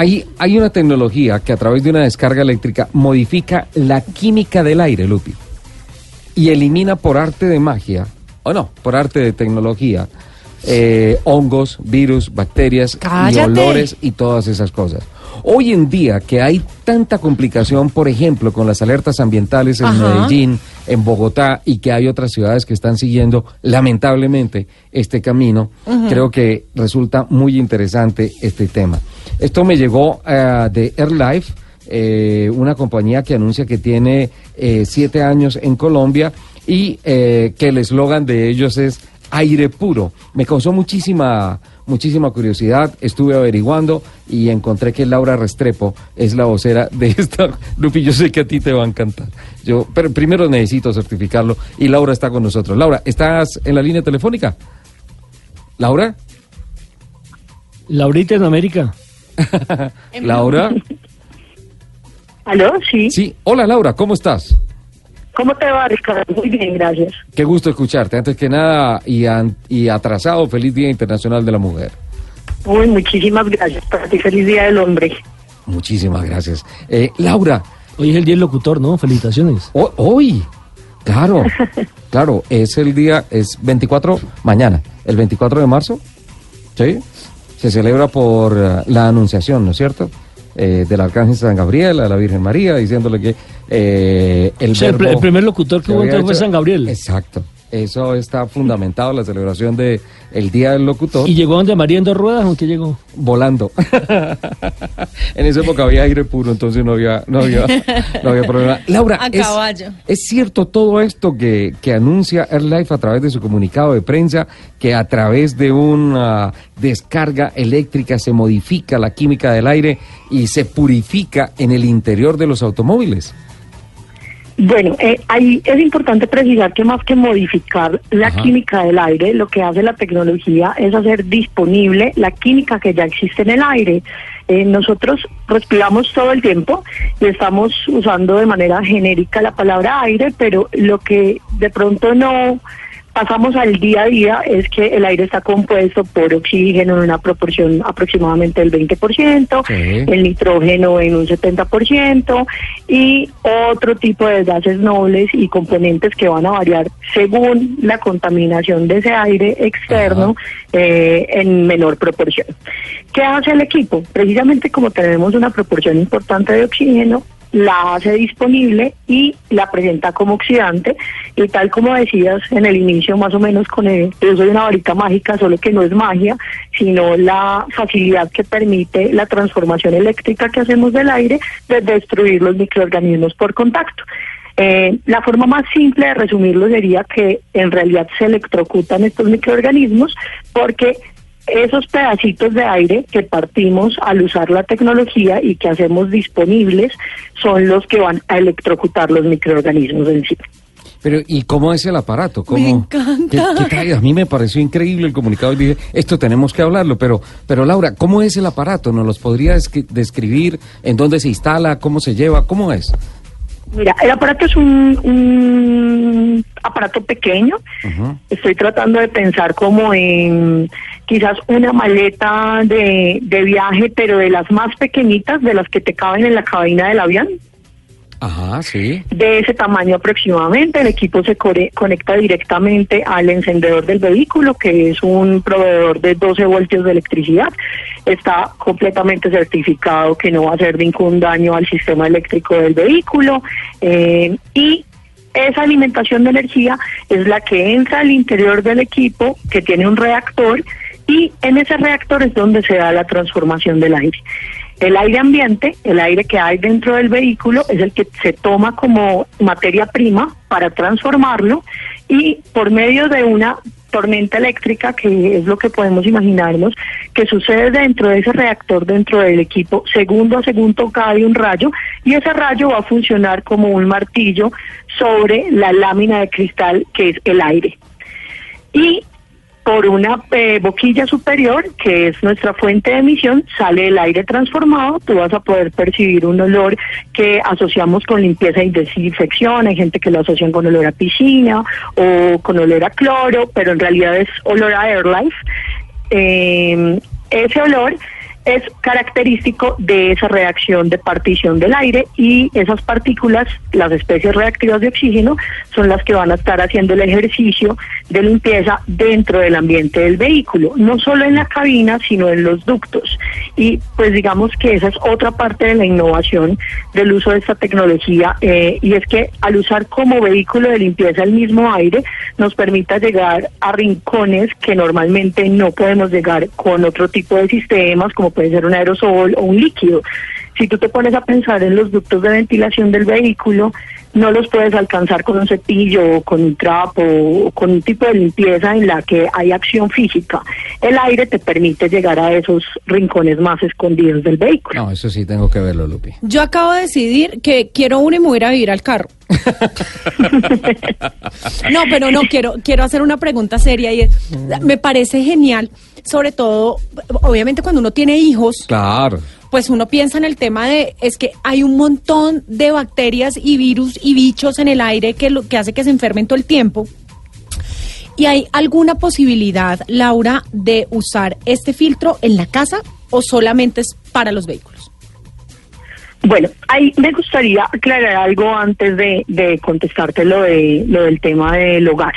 Hay, hay una tecnología que a través de una descarga eléctrica modifica la química del aire, Lupi, y elimina por arte de magia, o no, por arte de tecnología, eh, hongos, virus, bacterias y olores y todas esas cosas. Hoy en día que hay tanta complicación, por ejemplo, con las alertas ambientales en Ajá. Medellín, en Bogotá y que hay otras ciudades que están siguiendo lamentablemente este camino, creo que resulta muy interesante este tema. Esto me llegó eh, de AirLife, eh, una compañía que anuncia que tiene eh, siete años en Colombia y eh, que el eslogan de ellos es aire puro. Me causó muchísima, muchísima curiosidad, estuve averiguando y encontré que Laura Restrepo es la vocera de esta. Lupi, yo sé que a ti te va a encantar. Yo, pero primero necesito certificarlo y Laura está con nosotros. Laura, ¿estás en la línea telefónica? ¿Laura? Laurita en América. ¿Laura? ¿Aló? Sí. Sí. Hola Laura, ¿cómo estás? ¿Cómo te va, Ricardo? Muy bien, gracias. Qué gusto escucharte. Antes que nada, y, an- y atrasado, feliz Día Internacional de la Mujer. Uy, muchísimas gracias. Para ti, feliz Día del Hombre. Muchísimas gracias. Eh, Laura, Hoy es el día del locutor, ¿no? Felicitaciones. ho- hoy, claro, claro, es el día, es 24, mañana, el 24 de marzo, ¿sí? Se celebra por eh, la anunciación, ¿no es cierto? Eh, del Arcángel San Gabriel a la Virgen María, diciéndole que eh, el O sea, el, verbo pr- el primer locutor que se hubo fue San Gabriel. Exacto. Eso está fundamentado, la celebración de el Día del Locutor. ¿Y llegó donde María en dos ruedas o qué llegó? volando. en esa época había aire puro, entonces no había, no había, no había problema. Laura, A es, caballo. ¿es cierto todo esto que, que anuncia AirLife a través de su comunicado de prensa, que a través de una descarga eléctrica se modifica la química del aire y se purifica en el interior de los automóviles? Bueno, eh, ahí es importante precisar que más que modificar la Ajá. química del aire, lo que hace la tecnología es hacer disponible la química que ya existe en el aire. Eh, nosotros respiramos todo el tiempo y estamos usando de manera genérica la palabra aire, pero lo que de pronto no pasamos al día a día es que el aire está compuesto por oxígeno en una proporción aproximadamente del 20%, Sí. el nitrógeno en un 70% y otro tipo de gases nobles y componentes que van a variar según la contaminación de ese aire externo eh, en menor proporción. ¿Qué hace el equipo? Precisamente como tenemos una proporción importante de oxígeno, la hace disponible y la presenta como oxidante. Y tal como decías en el inicio más o menos con el yo soy una varita mágica solo que no es magia sino la facilidad que permite la transformación eléctrica que hacemos del aire de destruir los microorganismos por contacto. Eh, la forma más simple de resumirlo sería que en realidad se electrocutan estos microorganismos porque esos pedacitos de aire que partimos al usar la tecnología y que hacemos disponibles son los que van a electrocutar los microorganismos en sí. Pero, ¿y cómo es el aparato? ¿Cómo, Me encanta. ¿Qué- qué trae? A mí me pareció increíble el comunicado y dije, esto tenemos que hablarlo, pero, pero Laura, ¿cómo es el aparato? ¿Nos los podría descri- describir? ¿En dónde se instala? ¿Cómo se lleva? ¿Cómo es? Mira, el aparato es un, un aparato pequeño. Estoy tratando de pensar como en quizás una maleta de, de viaje, pero de las más pequeñitas, de las que te caben en la cabina del avión. Ajá, sí. de ese tamaño aproximadamente. El equipo se conecta directamente al encendedor del vehículo, que es un proveedor de 12 voltios de electricidad. Está completamente certificado que no va a hacer ningún daño al sistema eléctrico del vehículo. eh, y esa alimentación de energía es la que entra al interior del equipo, que tiene un reactor, y en ese reactor es donde se da la transformación del aire. El aire ambiente, el aire que hay dentro del vehículo, es el que se toma como materia prima para transformarlo y por medio de una tormenta eléctrica, que es lo que podemos imaginarnos, que sucede dentro de ese reactor, dentro del equipo, segundo a segundo cae un rayo y ese rayo va a funcionar como un martillo sobre la lámina de cristal que es el aire. Y por una eh, boquilla superior, que es nuestra fuente de emisión, sale el aire transformado, tú vas a poder percibir un olor que asociamos con limpieza y desinfección, hay gente que lo asocian con olor a piscina o con olor a cloro, pero en realidad es olor a AirLife. Eh, ese olor es característico de esa reacción de partición del aire y esas partículas, las especies reactivas de oxígeno, son las que van a estar haciendo el ejercicio de limpieza dentro del ambiente del vehículo, no solo en la cabina, sino en los ductos. Y pues digamos que esa es otra parte de la innovación del uso de esta tecnología eh, y es que al usar como vehículo de limpieza el mismo aire nos permita llegar a rincones que normalmente no podemos llegar con otro tipo de sistemas como puede ser un aerosol o un líquido. Si tú te pones a pensar en los ductos de ventilación del vehículo, no los puedes alcanzar con un cepillo o con un trapo o con un tipo de limpieza en la que hay acción física. El aire te permite llegar a esos rincones más escondidos del vehículo. No, eso sí tengo que verlo, Lupi. Yo acabo de decidir que quiero uno y me voy a ir a vivir al carro. no, pero no, quiero, quiero hacer una pregunta seria y es, me parece genial, sobre todo, obviamente cuando uno tiene hijos. Claro pues uno piensa en el tema de es que hay un montón de bacterias y virus y bichos en el aire que lo que hace que se enfermen todo el tiempo. ¿Y hay alguna posibilidad, Laura, de usar este filtro en la casa o solamente es para los vehículos? Bueno, ahí me gustaría aclarar algo antes de, de contestarte lo, de, lo del tema del hogar.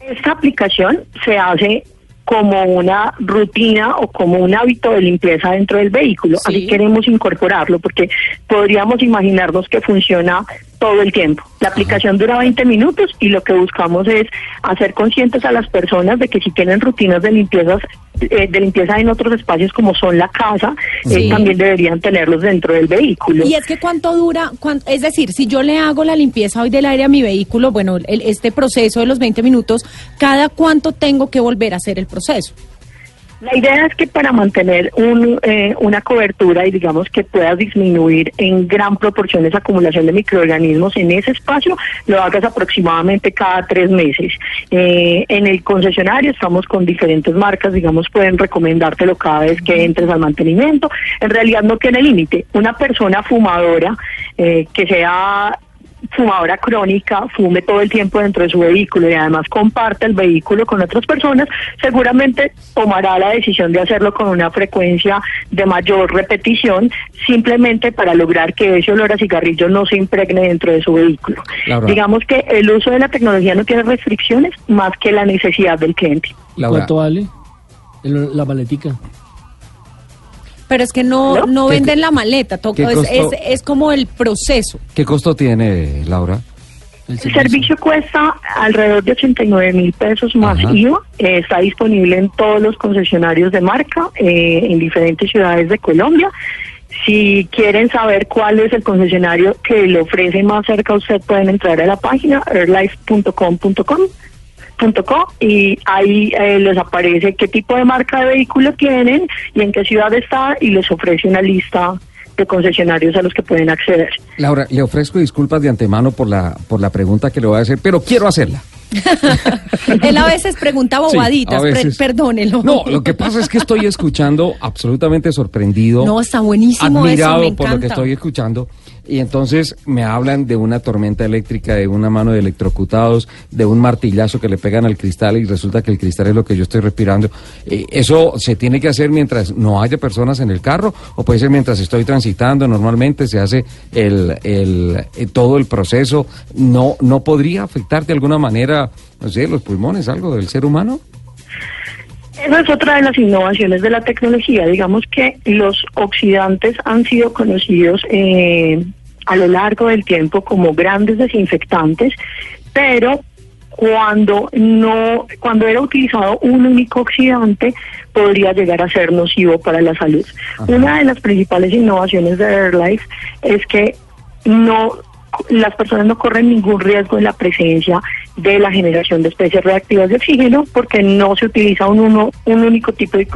Esta aplicación se hace como una rutina o como un hábito de limpieza dentro del vehículo. Sí. Así queremos incorporarlo porque podríamos imaginarnos que funciona todo el tiempo. La aplicación dura 20 minutos y lo que buscamos es hacer conscientes a las personas de que si tienen rutinas de limpieza eh, de limpieza en otros espacios como son la casa, eh, también deberían tenerlos dentro del vehículo. Y es que cuánto dura, cuán- es decir, si yo le hago la limpieza hoy del aire a mi vehículo, bueno, el- este proceso de los 20 minutos, ¿cada cuánto tengo que volver a hacer el proceso? La idea es que para mantener un, eh, una cobertura y digamos que puedas disminuir en gran proporción esa acumulación de microorganismos en ese espacio, lo hagas aproximadamente cada tres meses. Eh, en el concesionario estamos con diferentes marcas, digamos, pueden recomendártelo cada vez que entres al mantenimiento. En realidad no tiene límite. Una persona fumadora eh, que sea fumadora crónica, fume todo el tiempo dentro de su vehículo y además comparte el vehículo con otras personas, seguramente tomará la decisión de hacerlo con una frecuencia de mayor repetición, simplemente para lograr que ese olor a cigarrillo no se impregne dentro de su vehículo. Laura. Digamos que el uso de la tecnología no tiene restricciones más que la necesidad del cliente. Laura, ¿Cuánto vale el- la maletica? Pero es que no, ¿No? no ¿Qué- venden la maleta, to- qué es, es- es como el proceso. ¿qué costo tiene, Laura? El servicio cuesta alrededor de 89 mil pesos más Ajá. IVA. Eh, está disponible en todos los concesionarios de marca eh, en diferentes ciudades de Colombia. Si quieren saber cuál es el concesionario que le ofrece más cerca a usted, pueden entrar a la página airlife.com.com punto co, y ahí eh, les aparece qué tipo de marca de vehículo tienen y en qué ciudad está y les ofrece una lista de concesionarios a los que pueden acceder. Laura, le ofrezco disculpas de antemano por la, por la pregunta que le voy a hacer, pero quiero hacerla. Él a veces pregunta Sí, bobaditas, veces. perdónelo. No, lo que pasa es que estoy escuchando absolutamente sorprendido. No, está buenísimo admirado por lo que estoy escuchando. Y entonces me hablan de una tormenta eléctrica, de una mano de electrocutados, de un martillazo que le pegan al cristal y resulta que el cristal es lo que yo estoy respirando. Eh, ¿Eso se tiene que hacer mientras no haya personas en el carro o puede ser mientras estoy transitando? Normalmente se hace el, el, eh, todo el proceso. ¿No, ¿No podría afectar de alguna manera, no sé, los pulmones, algo del ser humano? Esa es otra de las innovaciones de la tecnología. Digamos que los oxidantes han sido conocidos eh, a lo largo del tiempo como grandes desinfectantes, pero cuando no, cuando era utilizado un único oxidante, podría llegar a ser nocivo para la salud. Ajá. Una de las principales innovaciones de AirLife es que no las personas no corren ningún riesgo en la presencia de la generación de especies reactivas de oxígeno porque no se utiliza un, uno, un único tipo de,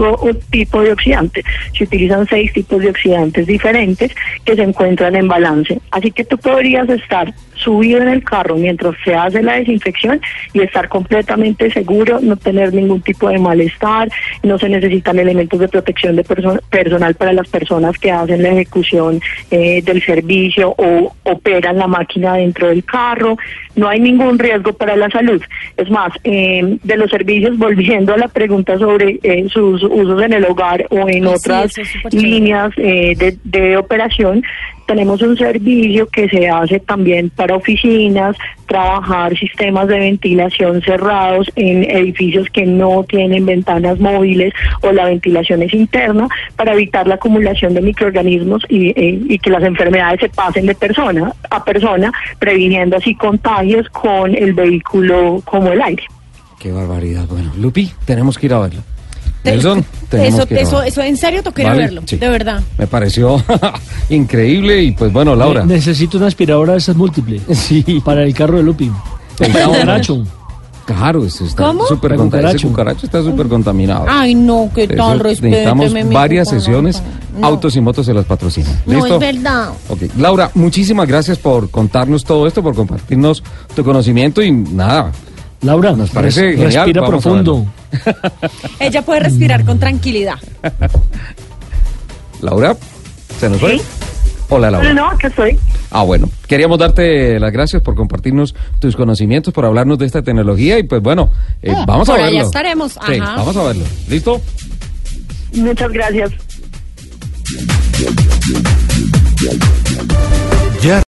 tipo de oxidante. Se utilizan seis tipos de oxidantes diferentes que se encuentran en balance. Así que tú podrías estar subido en el carro mientras se hace la desinfección y estar completamente seguro, no tener ningún tipo de malestar, no se necesitan elementos de protección de perso- personal para las personas que hacen la ejecución eh, del servicio o operan la máquina dentro del carro. No hay ningún riesgo para la salud. Es más, eh, de los servicios, volviendo a la pregunta sobre eh, sus usos en el hogar o en otras es líneas eh, de, de operación, tenemos un servicio que se hace también para oficinas, trabajar sistemas de ventilación cerrados en edificios que no tienen ventanas móviles o la ventilación es interna para evitar la acumulación de microorganismos y, eh, y que las enfermedades se pasen de persona a persona, previniendo así contagios con el vehículo como el aire. Qué barbaridad. Bueno, Lupi, tenemos que ir a verlo. Nelson, tenemos eso, que ir a eso, verlo. eso, en serio toqué ir a Vale, verlo, sí. de verdad. Me pareció increíble y pues bueno, Laura. Necesito una aspiradora de esas múltiples. Sí. Para el carro de Lupi. El cucaracho. Claro, eso está ¿Cómo? súper contaminado. Ese cucaracho. está súper contaminado. Ay, no, qué Eso tal, respéteme. Necesitamos varias sesiones. No. Autos y motos se las patrocinan. No ¿Listo? es verdad. Ok, Laura, muchísimas gracias por contarnos todo esto, por compartirnos tu conocimiento y nada. Laura, Nos parece res- genial, respira vamos profundo. Ella puede respirar con tranquilidad. Laura, ¿se nos fue? ¿Sí? Hola, No, Laura. no, que estoy. Ah, bueno, queríamos darte las gracias por compartirnos tus conocimientos, por hablarnos de esta tecnología y pues bueno, eh, Ah, vamos a verlo. allá estaremos, Sí, vamos a verlo. ¿Listo? Muchas gracias.